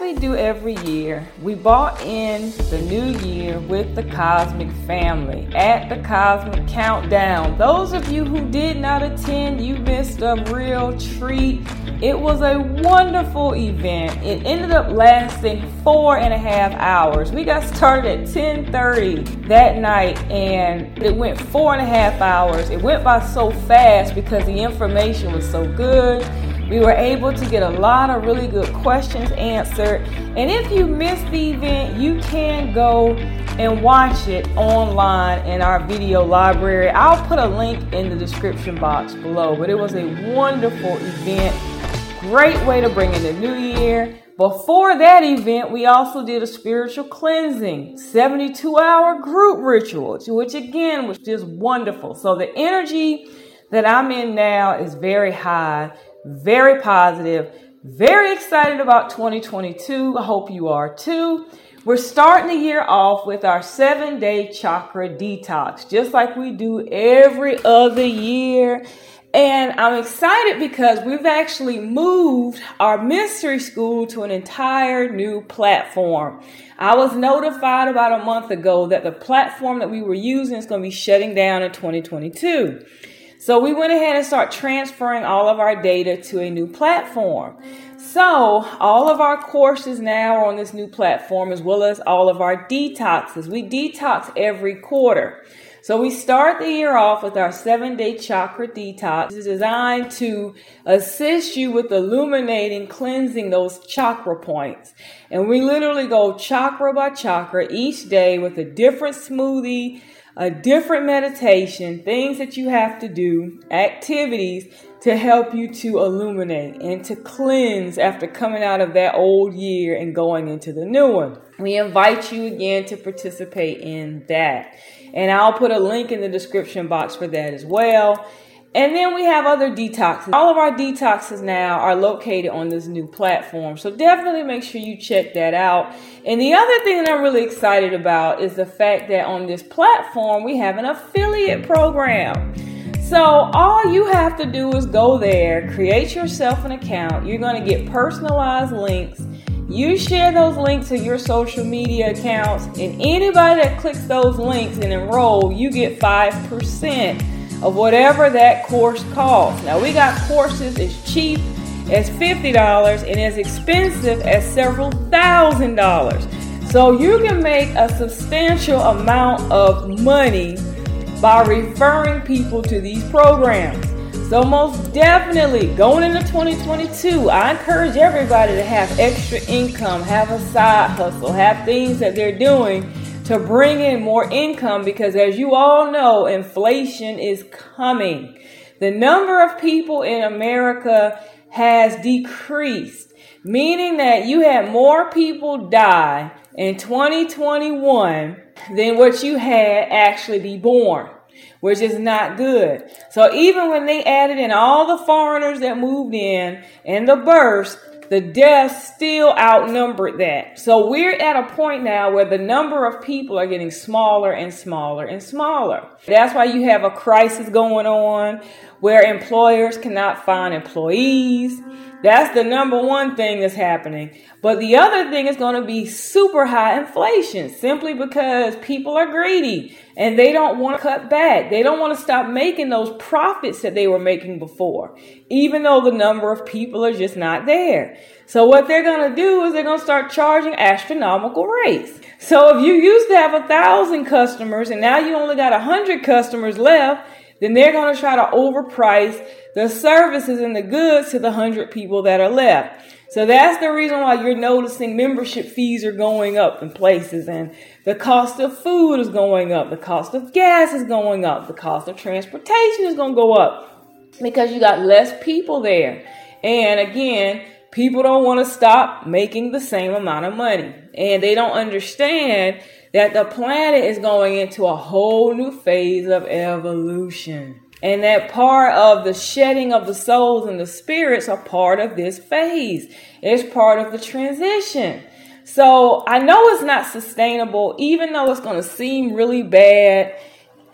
we do every year, we bought in the new year with the Cosmic family at the Cosmic Countdown. Those of you who did not attend, you missed a real treat. It was a wonderful event. It ended up lasting four and a half hours. We got started at 10:30 that night and it went four and a half hours. It went by so fast because the information was so good we were able to get a lot of really good questions answered. And if you missed the event, you can go and watch it online in our video library. I'll put a link in the description box below. But it was a wonderful event. Great way to bring in the new year. Before that event, we also did a spiritual cleansing, 72 hour group ritual, which again was just wonderful. So the energy that I'm in now is very high very positive, very excited about 2022. I hope you are too. We're starting the year off with our seven day chakra detox, just like we do every other year. And I'm excited because we've actually moved our mystery school to an entire new platform. I was notified about a month ago that the platform that we were using is going to be shutting down in 2022. So we went ahead and start transferring all of our data to a new platform. So all of our courses now are on this new platform as well as all of our detoxes. We detox every quarter. So we start the year off with our seven day chakra detox. It's designed to assist you with illuminating, cleansing those chakra points. And we literally go chakra by chakra each day with a different smoothie a different meditation, things that you have to do, activities to help you to illuminate and to cleanse after coming out of that old year and going into the new one. We invite you again to participate in that. And I'll put a link in the description box for that as well. And then we have other detoxes. All of our detoxes now are located on this new platform. So definitely make sure you check that out. And the other thing that I'm really excited about is the fact that on this platform we have an affiliate program. So all you have to do is go there, create yourself an account. You're going to get personalized links. You share those links to your social media accounts, and anybody that clicks those links and enroll, you get 5% of whatever that course costs. Now, we got courses as cheap as $50 and as expensive as several thousand dollars. So, you can make a substantial amount of money by referring people to these programs. So, most definitely going into 2022, I encourage everybody to have extra income, have a side hustle, have things that they're doing to bring in more income because, as you all know, inflation is coming. The number of people in America has decreased, meaning that you had more people die in 2021 than what you had actually be born which is not good. So even when they added in all the foreigners that moved in and the births, the deaths still outnumbered that. So we're at a point now where the number of people are getting smaller and smaller and smaller. That's why you have a crisis going on where employers cannot find employees. That's the number one thing that's happening. But the other thing is going to be super high inflation simply because people are greedy and they don't want to cut back. They don't want to stop making those profits that they were making before, even though the number of people are just not there. So what they're going to do is they're going to start charging astronomical rates. So if you used to have a thousand customers and now you only got a hundred customers left, then they're going to try to overprice the services and the goods to the hundred people that are left. So that's the reason why you're noticing membership fees are going up in places and the cost of food is going up, the cost of gas is going up, the cost of transportation is going to go up because you got less people there. And again, people don't want to stop making the same amount of money. And they don't understand that the planet is going into a whole new phase of evolution. And that part of the shedding of the souls and the spirits are part of this phase. It's part of the transition. So I know it's not sustainable, even though it's going to seem really bad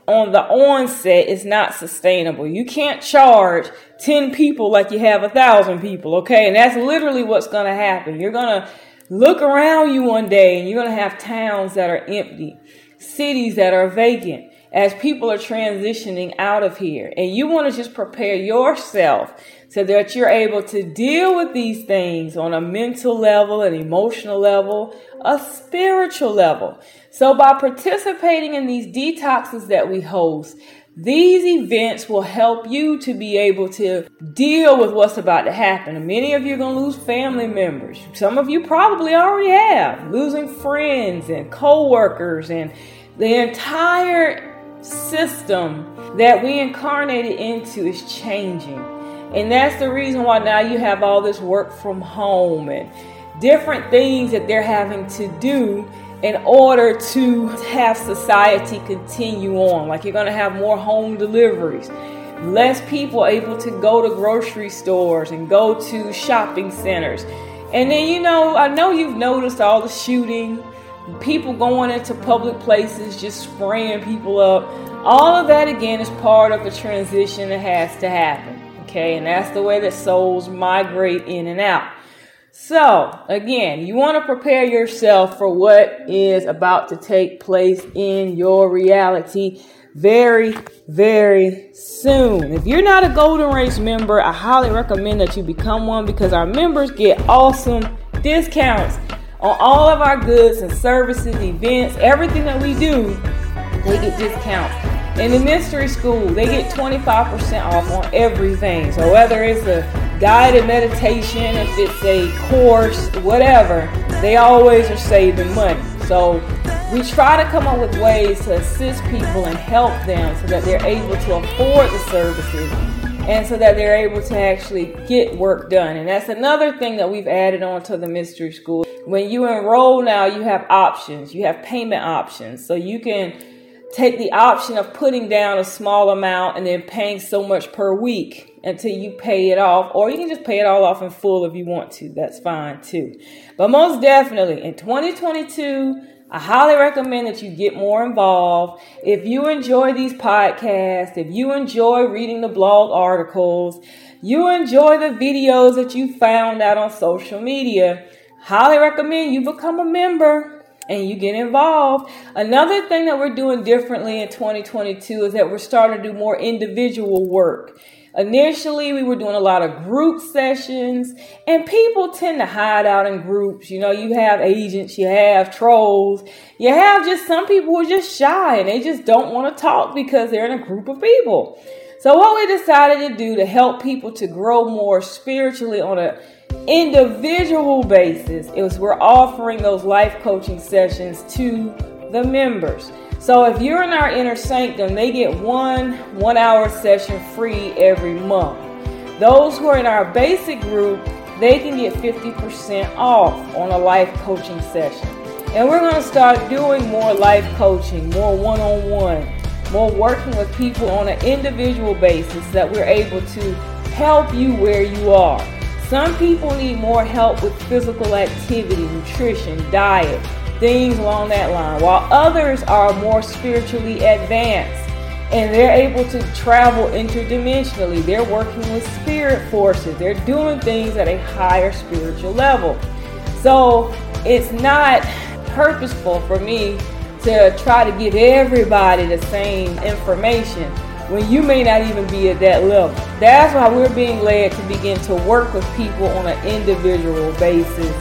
on the onset, it's not sustainable. You can't charge 10 people like you have a thousand people, okay? And that's literally what's going to happen. You're going to Look around you one day and you're going to have towns that are empty, cities that are vacant as people are transitioning out of here. And you want to just prepare yourself so that you're able to deal with these things on a mental level, an emotional level, a spiritual level. So by participating in these detoxes that we host, these events will help you to be able to deal with what's about to happen. Many of you are going to lose family members. Some of you probably already have, losing friends and co-workers and the entire system that we incarnated into is changing. And that's the reason why now you have all this work from home and different things that they're having to do in order to have society continue on. Like you're going to have more home deliveries, less people able to go to grocery stores and go to shopping centers. And then, you know, I know you've noticed all the shooting, people going into public places, just spraying people up. All of that, again, is part of the transition that has to happen. Okay, and that's the way that souls migrate in and out. So, again, you want to prepare yourself for what is about to take place in your reality very, very soon. If you're not a Golden Race member, I highly recommend that you become one because our members get awesome discounts on all of our goods and services, events, everything that we do. They get discounts. In the mystery school, they get 25% off on everything. So whether it's a guided meditation, if it's a course, whatever, they always are saving money. So we try to come up with ways to assist people and help them so that they're able to afford the services and so that they're able to actually get work done. And that's another thing that we've added on to the mystery school. When you enroll now, you have options, you have payment options. So you can take the option of putting down a small amount and then paying so much per week until you pay it off, or you can just pay it all off in full if you want to. That's fine too. But most definitely in 2022, I highly recommend that you get more involved. If you enjoy these podcasts, if you enjoy reading the blog articles, you enjoy the videos that you found out on social media, highly recommend you become a member and you get involved. Another thing that we're doing differently in 2022 is that we're starting to do more individual work. Initially, we were doing a lot of group sessions, and people tend to hide out in groups. You know, you have agents, you have trolls, you have just some people who are just shy and they just don't want to talk because they're in a group of people. So, what we decided to do to help people to grow more spiritually on an individual basis is we're offering those life coaching sessions to the members. So if you're in our inner sanctum, they get one one hour session free every month. Those who are in our basic group, they can get 50% off on a life coaching session. And we're going to start doing more life coaching, more one on one, more working with people on an individual basis that we're able to help you where you are. Some people need more help with physical activity, nutrition, diet, things along that line, while others are more spiritually advanced and they're able to travel interdimensionally. They're working with spirit forces, they're doing things at a higher spiritual level. So it's not purposeful for me to try to give everybody the same information when you may not even be at that level. That's why we're being led to begin to work with people on an individual basis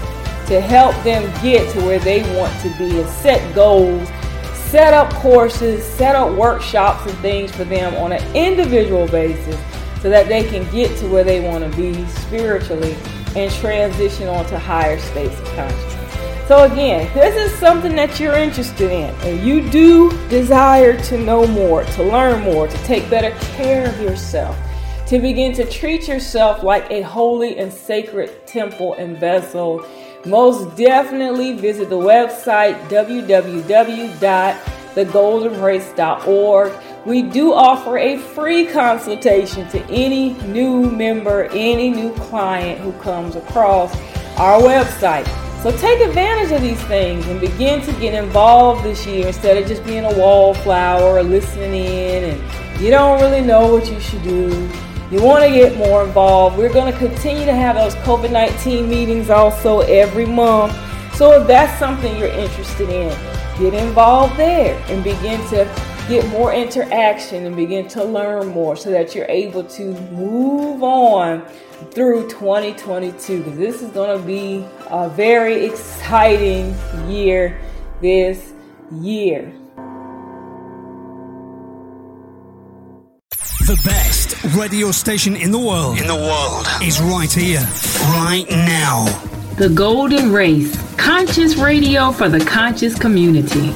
to help them get to where they want to be and set goals, set up courses, set up workshops and things for them on an individual basis so that they can get to where they want to be spiritually and transition on to higher states of consciousness. So, again, this is something that you're interested in, and you do desire to know more, to learn more, to take better care of yourself, to begin to treat yourself like a holy and sacred temple and vessel, most definitely visit the website www.thegoldenrace.org. We do offer a free consultation to any new member, any new client who comes across our website. So take advantage of these things and begin to get involved this year instead of just being a wallflower or listening in and you don't really know what you should do. You want to get more involved. We're going to continue to have those COVID 19 meetings also every month. So if that's something you're interested in, get involved there and begin to get more interaction and begin to learn more so that you're able to move on through 2022 because this is going to be a very exciting year this year. The best radio station in the world. In the world is right here, right now. The Golden Race, conscious radio for the conscious community.